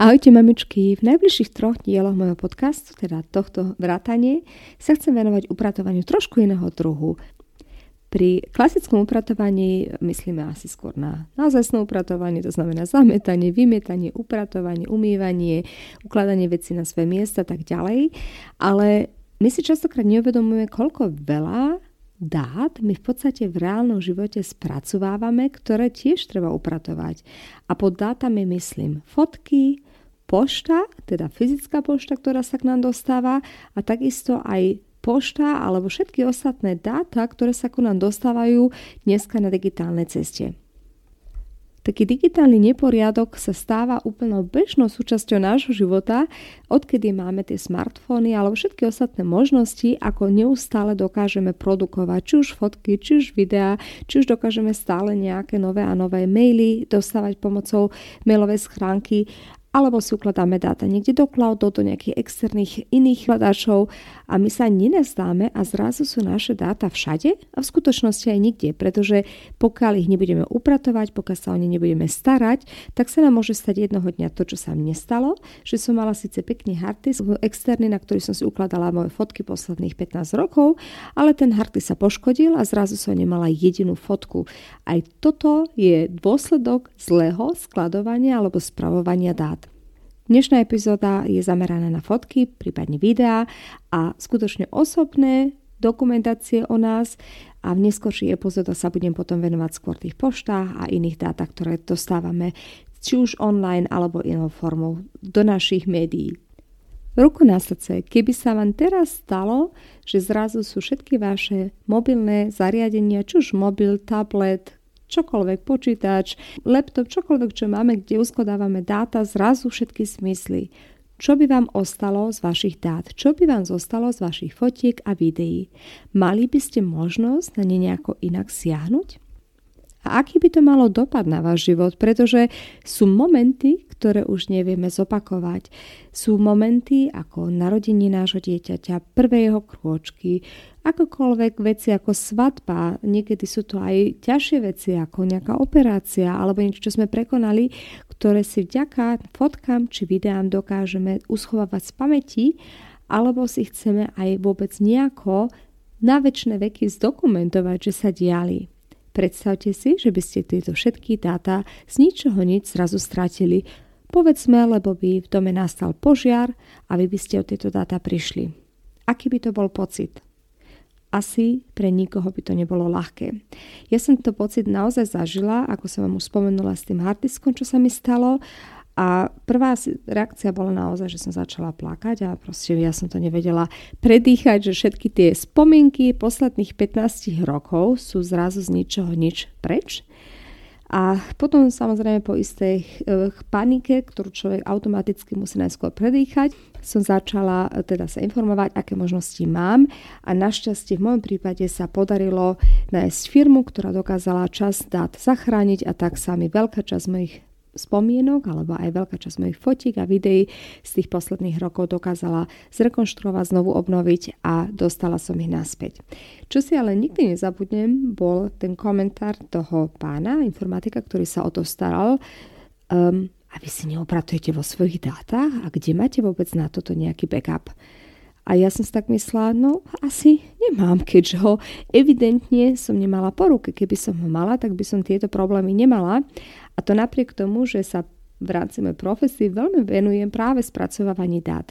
Ahojte mamičky, v najbližších troch dieloch môjho podcastu, teda tohto vrátanie, sa chcem venovať upratovaniu trošku iného druhu. Pri klasickom upratovaní myslíme asi skôr na naozajstné upratovanie, to znamená zametanie, vymietanie, upratovanie, umývanie, ukladanie veci na svoje miesta a tak ďalej. Ale my si častokrát neuvedomujeme, koľko veľa dát my v podstate v reálnom živote spracovávame, ktoré tiež treba upratovať. A pod dátami myslím fotky, pošta, teda fyzická pošta, ktorá sa k nám dostáva a takisto aj pošta alebo všetky ostatné dáta, ktoré sa ku nám dostávajú dneska na digitálnej ceste. Taký digitálny neporiadok sa stáva úplnou bežnou súčasťou nášho života, odkedy máme tie smartfóny alebo všetky ostatné možnosti, ako neustále dokážeme produkovať či už fotky, či už videá, či už dokážeme stále nejaké nové a nové maily dostávať pomocou mailovej schránky alebo si ukladáme dáta niekde do cloudu, do nejakých externých iných hľadačov a my sa nenazdáme a zrazu sú naše dáta všade a v skutočnosti aj nikde, pretože pokiaľ ich nebudeme upratovať, pokiaľ sa o ne nebudeme starať, tak sa nám môže stať jednoho dňa to, čo sa mne stalo, že som mala síce pekný harddisk externý, na ktorý som si ukladala moje fotky posledných 15 rokov, ale ten harddisk sa poškodil a zrazu som nemala jedinú fotku. Aj toto je dôsledok zlého skladovania alebo spravovania dát. Dnešná epizóda je zameraná na fotky, prípadne videá a skutočne osobné dokumentácie o nás a v neskôrších epizódach sa budem potom venovať skôr tých poštách a iných dátach, ktoré dostávame či už online alebo inou formou do našich médií. Ruku na srdce, keby sa vám teraz stalo, že zrazu sú všetky vaše mobilné zariadenia, či už mobil, tablet, čokoľvek, počítač, laptop, čokoľvek, čo máme, kde uskladávame dáta, zrazu všetky smysly. Čo by vám ostalo z vašich dát? Čo by vám zostalo z vašich fotiek a videí? Mali by ste možnosť na ne nejako inak siahnuť? A aký by to malo dopad na váš život? Pretože sú momenty, ktoré už nevieme zopakovať. Sú momenty ako narodenie nášho dieťaťa, prvé jeho krôčky, akokoľvek veci ako svadba, niekedy sú to aj ťažšie veci ako nejaká operácia alebo niečo, čo sme prekonali, ktoré si vďaka fotkám či videám dokážeme uschovávať z pamäti, alebo si chceme aj vôbec nejako na väčšie veky zdokumentovať, že sa diali. Predstavte si, že by ste tieto všetky dáta z ničoho nič zrazu stratili. Povedzme, lebo by v dome nastal požiar a vy by ste o tieto dáta prišli. Aký by to bol pocit? Asi pre nikoho by to nebolo ľahké. Ja som to pocit naozaj zažila, ako som vám už spomenula s tým hardiskom, čo sa mi stalo a prvá reakcia bola naozaj, že som začala plakať a proste ja som to nevedela predýchať, že všetky tie spomienky posledných 15 rokov sú zrazu z ničoho nič preč. A potom samozrejme po istej e, panike, ktorú človek automaticky musí najskôr predýchať, som začala e, teda sa informovať, aké možnosti mám. A našťastie v môjom prípade sa podarilo nájsť firmu, ktorá dokázala čas dát zachrániť a tak sa mi veľká časť mojich spomienok alebo aj veľká časť mojich fotiek a videí z tých posledných rokov dokázala zrekonštruovať, znovu obnoviť a dostala som ich naspäť. Čo si ale nikdy nezabudnem, bol ten komentár toho pána, informatika, ktorý sa o to staral. Um, a vy si neopratujete vo svojich dátach? A kde máte vôbec na toto nejaký backup? A ja som si tak myslela, no asi nemám, keďže ho evidentne som nemala po ruke. Keby som ho mala, tak by som tieto problémy nemala. A to napriek tomu, že sa v rámci mojej profesie veľmi venujem práve spracovávaní dát.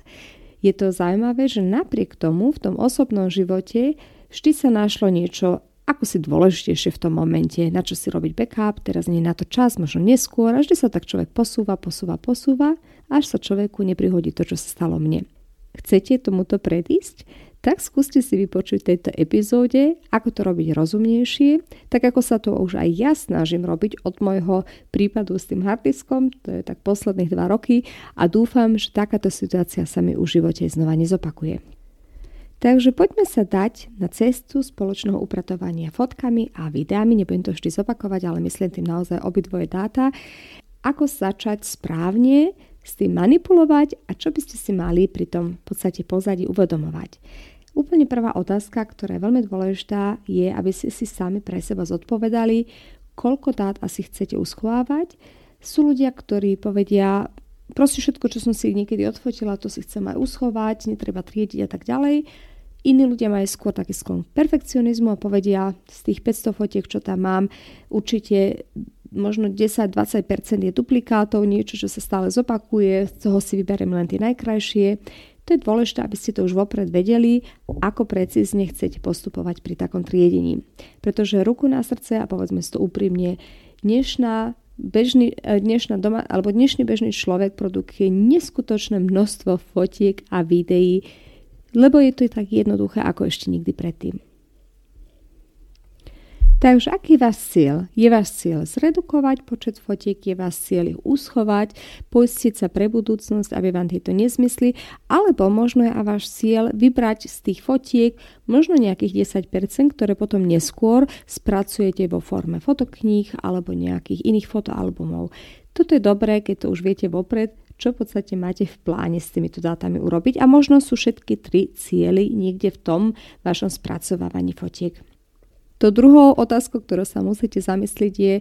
Je to zaujímavé, že napriek tomu v tom osobnom živote vždy sa našlo niečo ako si dôležitejšie v tom momente, na čo si robiť backup, teraz nie na to čas, možno neskôr, až sa tak človek posúva, posúva, posúva, až sa človeku neprihodí to, čo sa stalo mne. Chcete tomuto predísť? Tak skúste si vypočuť tejto epizóde, ako to robiť rozumnejšie, tak ako sa to už aj ja snažím robiť od môjho prípadu s tým hardiskom, to je tak posledných dva roky a dúfam, že takáto situácia sa mi už v živote znova nezopakuje. Takže poďme sa dať na cestu spoločného upratovania fotkami a videami. Nebudem to vždy zopakovať, ale myslím tým naozaj obidvoje dáta. Ako začať správne s tým manipulovať a čo by ste si mali pri tom v podstate pozadí uvedomovať. Úplne prvá otázka, ktorá je veľmi dôležitá, je, aby ste si sami pre seba zodpovedali, koľko dát asi chcete uschovávať. Sú ľudia, ktorí povedia, proste všetko, čo som si niekedy odfotila, to si chcem aj uschovať, netreba triediť a tak ďalej. Iní ľudia majú skôr taký sklon perfekcionizmu a povedia z tých 500 fotiek, čo tam mám, určite možno 10-20% je duplikátov, niečo, čo sa stále zopakuje, z toho si vyberiem len tie najkrajšie. To je dôležité, aby ste to už vopred vedeli, ako precízne chcete postupovať pri takom triedení. Pretože ruku na srdce, a povedzme si to úprimne, dnešná bežný, e, dnešná doma, alebo dnešný bežný človek produkuje neskutočné množstvo fotiek a videí, lebo je to tak jednoduché ako ešte nikdy predtým. Takže aký je váš cieľ? Je váš cieľ zredukovať počet fotiek, je váš cieľ ich uschovať, poistiť sa pre budúcnosť, aby vám tieto nezmysly, alebo možno je a váš cieľ vybrať z tých fotiek možno nejakých 10%, ktoré potom neskôr spracujete vo forme fotokníh alebo nejakých iných fotoalbumov. Toto je dobré, keď to už viete vopred, čo v podstate máte v pláne s týmito dátami urobiť a možno sú všetky tri cieľy niekde v tom vašom spracovávaní fotiek. To druhou otázkou, ktorú sa musíte zamyslieť je,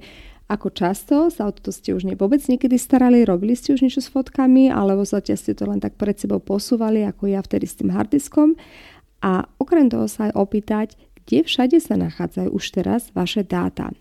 ako často sa o toto ste už vôbec niekedy starali, robili ste už niečo s fotkami, alebo zatiaľ ste to len tak pred sebou posúvali, ako ja vtedy s tým hardiskom. A okrem toho sa aj opýtať, kde všade sa nachádzajú už teraz vaše dáta.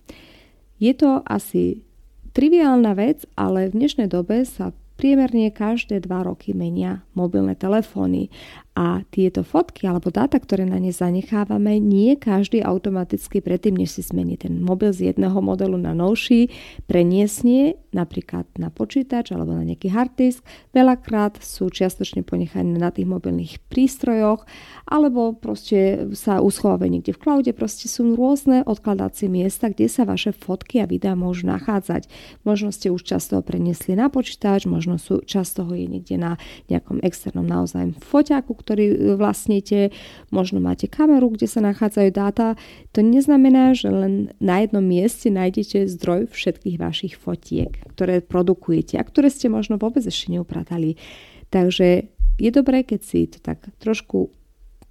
Je to asi triviálna vec, ale v dnešnej dobe sa priemerne každé dva roky menia mobilné telefóny a tieto fotky alebo dáta, ktoré na ne zanechávame, nie každý automaticky predtým, než si zmení ten mobil z jedného modelu na novší, preniesnie napríklad na počítač alebo na nejaký harddisk. Veľakrát sú čiastočne ponechané na tých mobilných prístrojoch alebo proste sa uschovávajú niekde v cloude. Proste sú rôzne odkladacie miesta, kde sa vaše fotky a videá môžu nachádzať. Možno ste už často ho preniesli na počítač, možno sú často ho je niekde na nejakom externom naozaj foťáku, ktorý e, vlastníte, možno máte kameru, kde sa nachádzajú dáta. To neznamená, že len na jednom mieste nájdete zdroj všetkých vašich fotiek, ktoré produkujete a ktoré ste možno vôbec ešte neupratali. Takže je dobré, keď si to tak trošku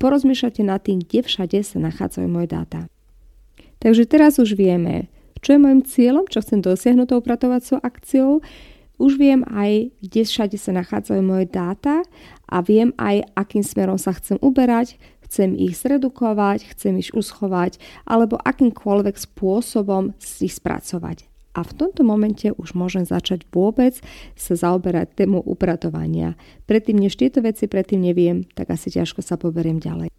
porozmýšľate nad tým, kde všade sa nachádzajú moje dáta. Takže teraz už vieme, čo je môjim cieľom, čo chcem dosiahnuť tou upratovacou akciou, už viem aj, kde všade sa nachádzajú moje dáta a viem aj, akým smerom sa chcem uberať, chcem ich zredukovať, chcem ich uschovať alebo akýmkoľvek spôsobom ich spracovať. A v tomto momente už môžem začať vôbec sa zaoberať tému upratovania. Predtým, než tieto veci predtým neviem, tak asi ťažko sa poberiem ďalej.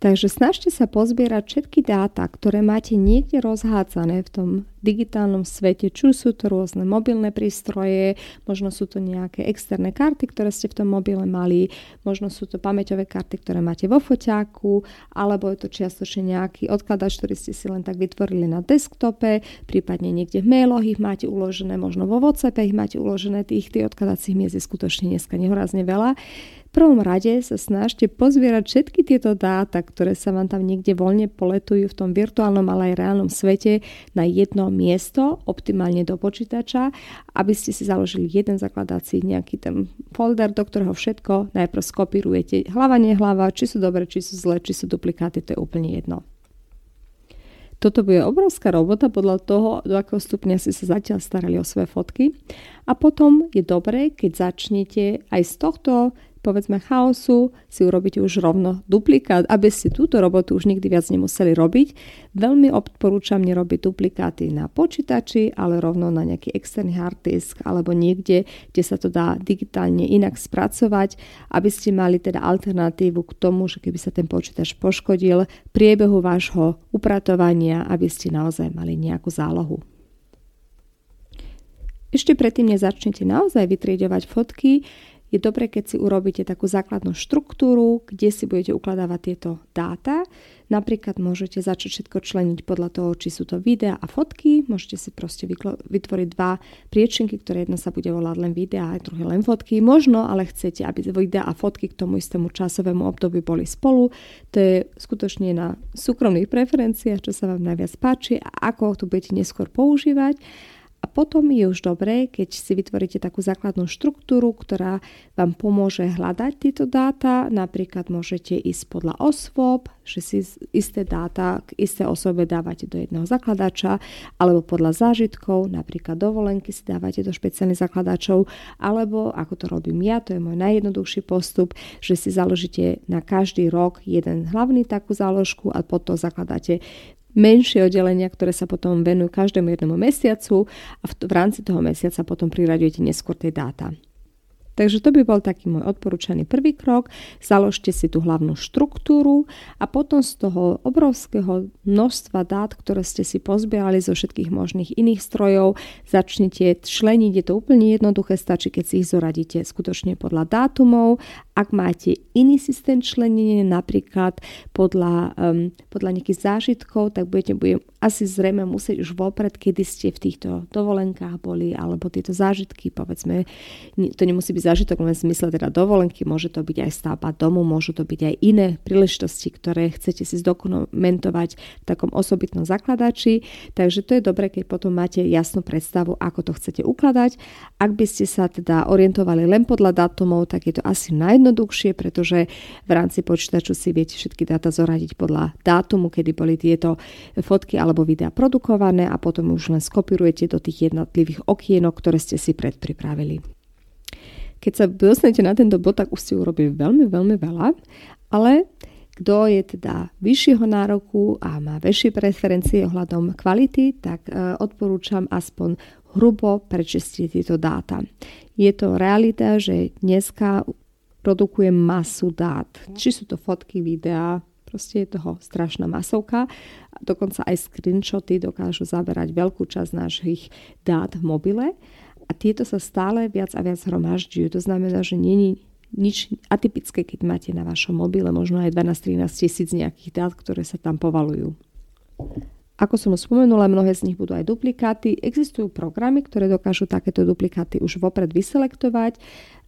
Takže snažte sa pozbierať všetky dáta, ktoré máte niekde rozhádzané v tom digitálnom svete, či sú to rôzne mobilné prístroje, možno sú to nejaké externé karty, ktoré ste v tom mobile mali, možno sú to pamäťové karty, ktoré máte vo foťáku, alebo je to čiastočne nejaký odkladač, ktorý ste si len tak vytvorili na desktope, prípadne niekde v mailoch ich máte uložené, možno vo WhatsApp ich máte uložené, tých, tých odkladacích miest je skutočne dneska nehorazne veľa prvom rade sa snažte pozbierať všetky tieto dáta, ktoré sa vám tam niekde voľne poletujú v tom virtuálnom, ale aj reálnom svete na jedno miesto, optimálne do počítača, aby ste si založili jeden zakladací nejaký ten folder, do ktorého všetko najprv skopírujete. Hlava, nehlava, či sú dobre, či sú zlé, či sú duplikáty, to je úplne jedno. Toto bude obrovská robota podľa toho, do akého stupňa si sa zatiaľ starali o svoje fotky. A potom je dobré, keď začnete aj z tohto povedzme chaosu si urobíte už rovno duplikát, aby ste túto robotu už nikdy viac nemuseli robiť. Veľmi odporúčam nerobiť duplikáty na počítači, ale rovno na nejaký externý hard disk alebo niekde, kde sa to dá digitálne inak spracovať, aby ste mali teda alternatívu k tomu, že keby sa ten počítač poškodil, priebehu vášho upratovania, aby ste naozaj mali nejakú zálohu. Ešte predtým, než začnete naozaj vytriedovať fotky, je dobre, keď si urobíte takú základnú štruktúru, kde si budete ukladávať tieto dáta. Napríklad môžete začať všetko členiť podľa toho, či sú to videá a fotky. Môžete si proste vytvoriť dva priečinky, ktoré jedna sa bude volať len videá a druhé len fotky. Možno, ale chcete, aby videá a fotky k tomu istému časovému obdobiu boli spolu. To je skutočne na súkromných preferenciách, čo sa vám najviac páči a ako to budete neskôr používať. A potom je už dobré, keď si vytvoríte takú základnú štruktúru, ktorá vám pomôže hľadať tieto dáta. Napríklad môžete ísť podľa osôb, že si isté dáta k isté osobe dávate do jedného zakladača, alebo podľa zážitkov, napríklad dovolenky si dávate do špeciálnych zakladačov, alebo ako to robím ja, to je môj najjednoduchší postup, že si založíte na každý rok jeden hlavný takú záložku a potom zakladáte menšie oddelenia, ktoré sa potom venujú každému jednomu mesiacu a v, v rámci toho mesiaca potom priraďujete neskôr tie dáta. Takže to by bol taký môj odporúčaný prvý krok. Založte si tú hlavnú štruktúru a potom z toho obrovského množstva dát, ktoré ste si pozbierali zo všetkých možných iných strojov, začnite členiť. Je to úplne jednoduché, stačí, keď si ich zoradíte skutočne podľa dátumov. Ak máte iný systém členenia, napríklad podľa, um, podľa nejakých zážitkov, tak budete, budem asi zrejme musieť už vopred, kedy ste v týchto dovolenkách boli, alebo tieto zážitky, povedzme, to nemusí byť zážitok len v zmysle teda dovolenky, môže to byť aj stavba domu, môžu to byť aj iné príležitosti, ktoré chcete si zdokumentovať v takom osobitnom zakladači. Takže to je dobré, keď potom máte jasnú predstavu, ako to chcete ukladať. Ak by ste sa teda orientovali len podľa dátumov, tak je to asi najjednoduchšie, pretože v rámci počítaču si viete všetky dáta zoradiť podľa dátumu, kedy boli tieto fotky alebo videa produkované a potom už len skopirujete do tých jednotlivých okienok, ktoré ste si predpripravili. Keď sa dostanete na tento bod, tak už ste urobili veľmi, veľmi veľa, ale kto je teda vyššieho nároku a má väčšie preferencie ohľadom kvality, tak e, odporúčam aspoň hrubo prečistiť tieto dáta. Je to realita, že dneska produkujem masu dát. Či sú to fotky, videá, proste je toho strašná masovka. Dokonca aj screenshoty dokážu zaberať veľkú časť našich dát v mobile a tieto sa stále viac a viac hromažďujú. To znamená, že je nič atypické, keď máte na vašom mobile možno aj 12-13 tisíc nejakých dát, ktoré sa tam povalujú. Ako som spomenula, mnohé z nich budú aj duplikáty. Existujú programy, ktoré dokážu takéto duplikáty už vopred vyselektovať.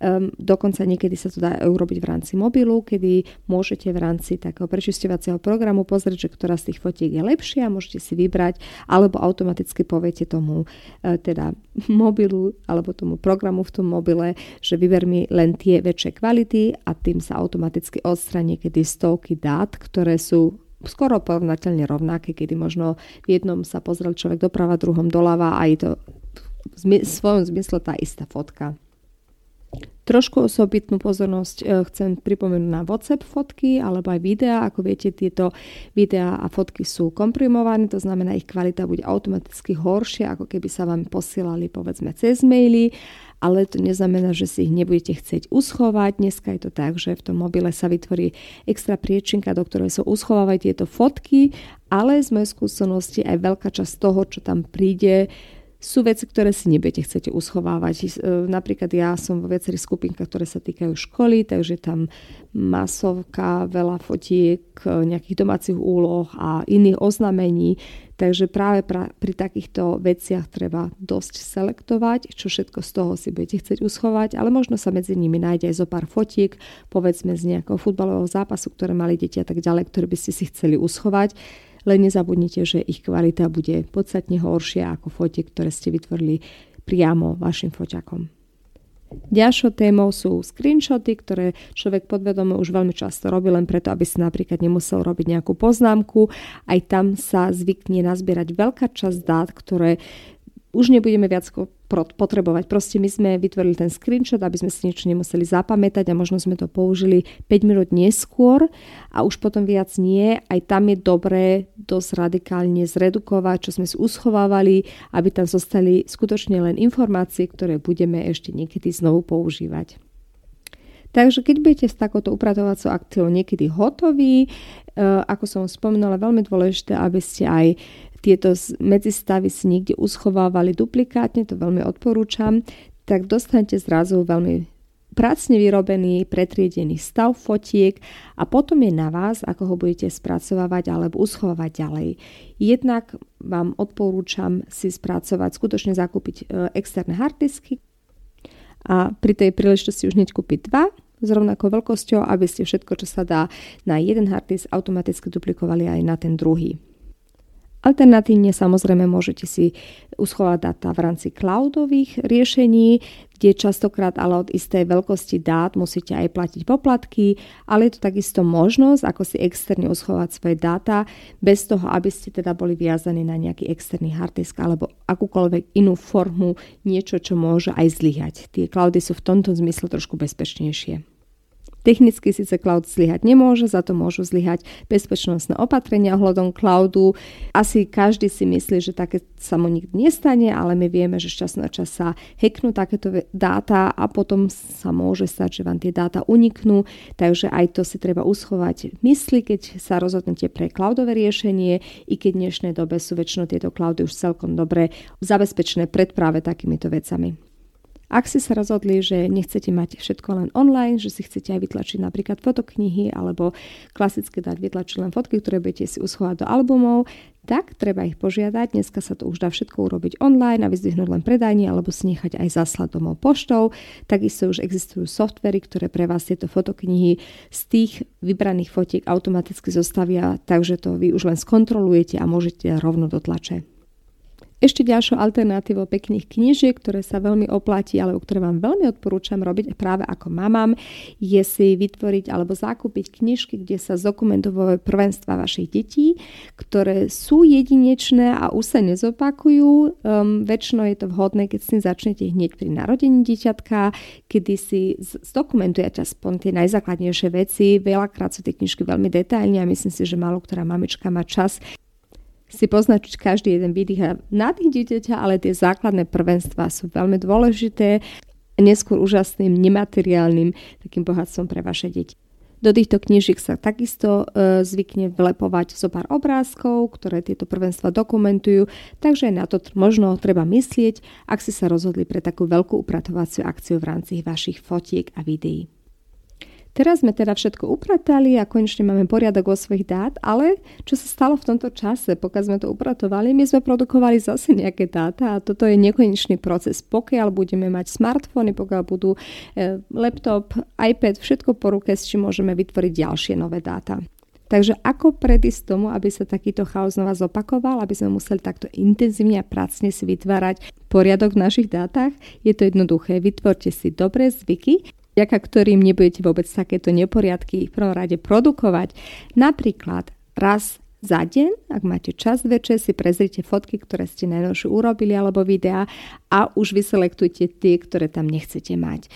Um, dokonca niekedy sa to dá urobiť v rámci mobilu, kedy môžete v rámci takého prečisťovacieho programu pozrieť, že ktorá z tých fotiek je lepšia, môžete si vybrať, alebo automaticky poviete tomu uh, teda mobilu alebo tomu programu v tom mobile, že vyber mi len tie väčšie kvality a tým sa automaticky odstraní kedy stovky dát, ktoré sú skoro porovnateľne rovnaké, kedy možno v jednom sa pozrel človek doprava, druhom doľava a je to v svojom zmysle tá istá fotka. Trošku osobitnú pozornosť e, chcem pripomenúť na WhatsApp fotky alebo aj videá. Ako viete, tieto videá a fotky sú komprimované, to znamená, ich kvalita bude automaticky horšia, ako keby sa vám posielali povedzme cez maily ale to neznamená, že si ich nebudete chcieť uschovať. Dneska je to tak, že v tom mobile sa vytvorí extra priečinka, do ktorej sa uschovávajú tieto fotky, ale z mojej skúsenosti aj veľká časť toho, čo tam príde, sú veci, ktoré si nebudete chcete uschovávať. E, napríklad ja som vo viacerých skupinkách, ktoré sa týkajú školy, takže tam masovka, veľa fotiek, nejakých domácich úloh a iných oznamení. Takže práve pri takýchto veciach treba dosť selektovať, čo všetko z toho si budete chcieť uschovať, ale možno sa medzi nimi nájde aj zo pár fotiek, povedzme z nejakého futbalového zápasu, ktoré mali deti a tak ďalej, ktoré by ste si chceli uschovať len nezabudnite, že ich kvalita bude podstatne horšia ako fotiek, ktoré ste vytvorili priamo vašim foťakom. Ďalšou témou sú screenshoty, ktoré človek podvedome už veľmi často robí len preto, aby si napríklad nemusel robiť nejakú poznámku. Aj tam sa zvykne nazbierať veľká časť dát, ktoré už nebudeme viac potrebovať. Proste my sme vytvorili ten screenshot, aby sme si niečo nemuseli zapamätať a možno sme to použili 5 minút neskôr a už potom viac nie. Aj tam je dobré dosť radikálne zredukovať, čo sme si uschovávali, aby tam zostali skutočne len informácie, ktoré budeme ešte niekedy znovu používať. Takže keď budete s takouto upratovacou akciou niekedy hotoví, e, ako som spomínala, veľmi dôležité, aby ste aj tieto medzistavy si niekde uschovávali duplikátne, to veľmi odporúčam, tak dostanete zrazu veľmi pracne vyrobený, pretriedený stav fotiek a potom je na vás, ako ho budete spracovávať alebo uschovávať ďalej. Jednak vám odporúčam si spracovať, skutočne zakúpiť e, externé hardisky a pri tej príležitosti už hneď kúpiť dva s rovnakou veľkosťou, aby ste všetko, čo sa dá na jeden harddisk, automaticky duplikovali aj na ten druhý. Alternatívne samozrejme môžete si uschovať dáta v rámci cloudových riešení, kde častokrát ale od istej veľkosti dát musíte aj platiť poplatky, ale je to takisto možnosť, ako si externe uschovať svoje dáta, bez toho, aby ste teda boli viazaní na nejaký externý harddisk alebo akúkoľvek inú formu, niečo, čo môže aj zlyhať. Tie cloudy sú v tomto zmysle trošku bezpečnejšie. Technicky síce cloud zlyhať nemôže, za to môžu zlyhať bezpečnostné opatrenia ohľadom cloudu. Asi každý si myslí, že také sa mu nikdy nestane, ale my vieme, že čas na čas sa hacknú takéto dáta a potom sa môže stať, že vám tie dáta uniknú, takže aj to si treba uschovať v mysli, keď sa rozhodnete pre cloudové riešenie, i keď v dnešnej dobe sú väčšinou tieto cloudy už celkom dobre zabezpečené pred práve takýmito vecami. Ak ste sa rozhodli, že nechcete mať všetko len online, že si chcete aj vytlačiť napríklad fotoknihy alebo klasické dať vytlačiť len fotky, ktoré budete si uschovať do albumov, tak treba ich požiadať. Dneska sa to už dá všetko urobiť online a vyzdvihnúť len predajni alebo si nechať aj zaslať domov poštou. Takisto už existujú softvery, ktoré pre vás tieto fotoknihy z tých vybraných fotiek automaticky zostavia, takže to vy už len skontrolujete a môžete rovno do tlače. Ešte ďalšou alternatívou pekných knižiek, ktoré sa veľmi oplatí, alebo ktoré vám veľmi odporúčam robiť práve ako mamám, je si vytvoriť alebo zakúpiť knižky, kde sa zdokumentovajú prvenstva vašich detí, ktoré sú jedinečné a už sa nezopakujú. Um, väčšinou je to vhodné, keď si začnete hneď pri narodení dieťatka, kedy si zdokumentujete aspoň tie najzákladnejšie veci. Veľakrát sú tie knižky veľmi detailne a myslím si, že málo ktorá mamička má čas si poznačiť každý jeden výdych a nádych dieťaťa, ale tie základné prvenstvá sú veľmi dôležité neskôr úžasným nemateriálnym takým bohatstvom pre vaše deti. Do týchto knížiek sa takisto e, zvykne vlepovať zo pár obrázkov, ktoré tieto prvenstva dokumentujú, takže na to možno treba myslieť, ak si sa rozhodli pre takú veľkú upratovaciu akciu v rámci vašich fotiek a videí. Teraz sme teda všetko upratali a konečne máme poriadok o svojich dát, ale čo sa stalo v tomto čase, pokiaľ sme to upratovali, my sme produkovali zase nejaké dáta a toto je nekonečný proces. Pokiaľ budeme mať smartfóny, pokiaľ budú e, laptop, iPad, všetko po ruke, s čím môžeme vytvoriť ďalšie nové dáta. Takže ako predísť tomu, aby sa takýto chaos znova zopakoval, aby sme museli takto intenzívne a pracne si vytvárať poriadok v našich dátach? Je to jednoduché. Vytvorte si dobré zvyky, vďaka ktorým nebudete vôbec takéto neporiadky v prvom rade produkovať. Napríklad raz za deň, ak máte čas večer, si prezrite fotky, ktoré ste najnovšie urobili alebo videá a už vyselektujte tie, ktoré tam nechcete mať.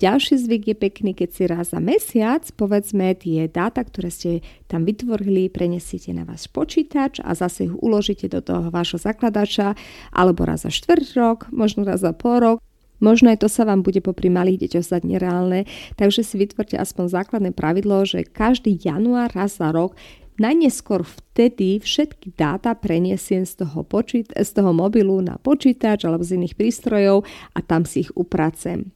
Ďalší zvyk je pekný, keď si raz za mesiac, povedzme, tie dáta, ktoré ste tam vytvorili, prenesiete na váš počítač a zase ich uložíte do toho vášho zakladača, alebo raz za štvrt rok, možno raz za pol rok, Možno aj to sa vám bude popri malých deťoch zdať nereálne, takže si vytvorte aspoň základné pravidlo, že každý január raz za rok Najneskôr vtedy všetky dáta preniesiem z toho, počít- z toho mobilu na počítač alebo z iných prístrojov a tam si ich upracem.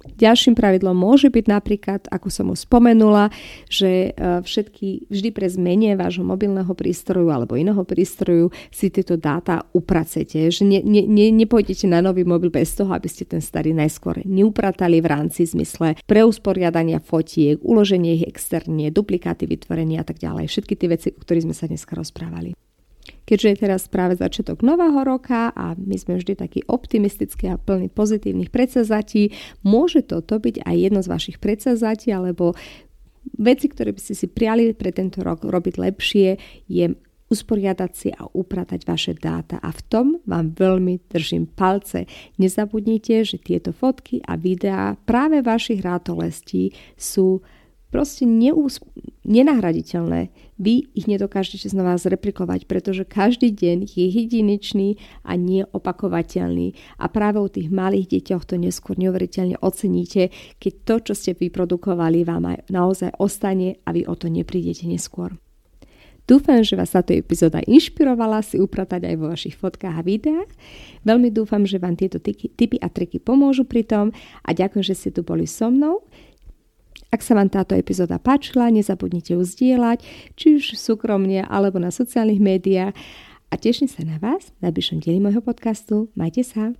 Ďalším pravidlom môže byť napríklad, ako som už spomenula, že e, všetky vždy pre zmenie vášho mobilného prístroju alebo iného prístroju si tieto dáta upracete. Že ne, ne, ne, nepôjdete na nový mobil bez toho, aby ste ten starý najskôr neupratali v rámci zmysle pre usporiadania fotiek, uloženie ich externe, duplikáty vytvorenia a tak ďalej. Všetky tie veci, o ktorých sme sa dneska rozprávali. Keďže je teraz práve začiatok nového roka a my sme vždy takí optimistickí a plní pozitívnych predsazatí, môže toto byť aj jedno z vašich predsazatí alebo veci, ktoré by ste si prijali pre tento rok robiť lepšie, je usporiadať si a upratať vaše dáta a v tom vám veľmi držím palce. Nezabudnite, že tieto fotky a videá práve vašich rátolestí sú proste neúsp- nenahraditeľné. Vy ich nedokážete znova zreplikovať, pretože každý deň je jedinečný a neopakovateľný. A práve u tých malých deťoch to neskôr neuveriteľne oceníte, keď to, čo ste vyprodukovali, vám aj naozaj ostane a vy o to neprídete neskôr. Dúfam, že vás táto epizóda inšpirovala si upratať aj vo vašich fotkách a videách. Veľmi dúfam, že vám tieto tipy a triky pomôžu pri tom a ďakujem, že ste tu boli so mnou. Ak sa vám táto epizóda páčila, nezabudnite ju zdieľať, či už súkromne alebo na sociálnych médiách a teším sa na vás v najbližšom dieli môjho podcastu. Majte sa!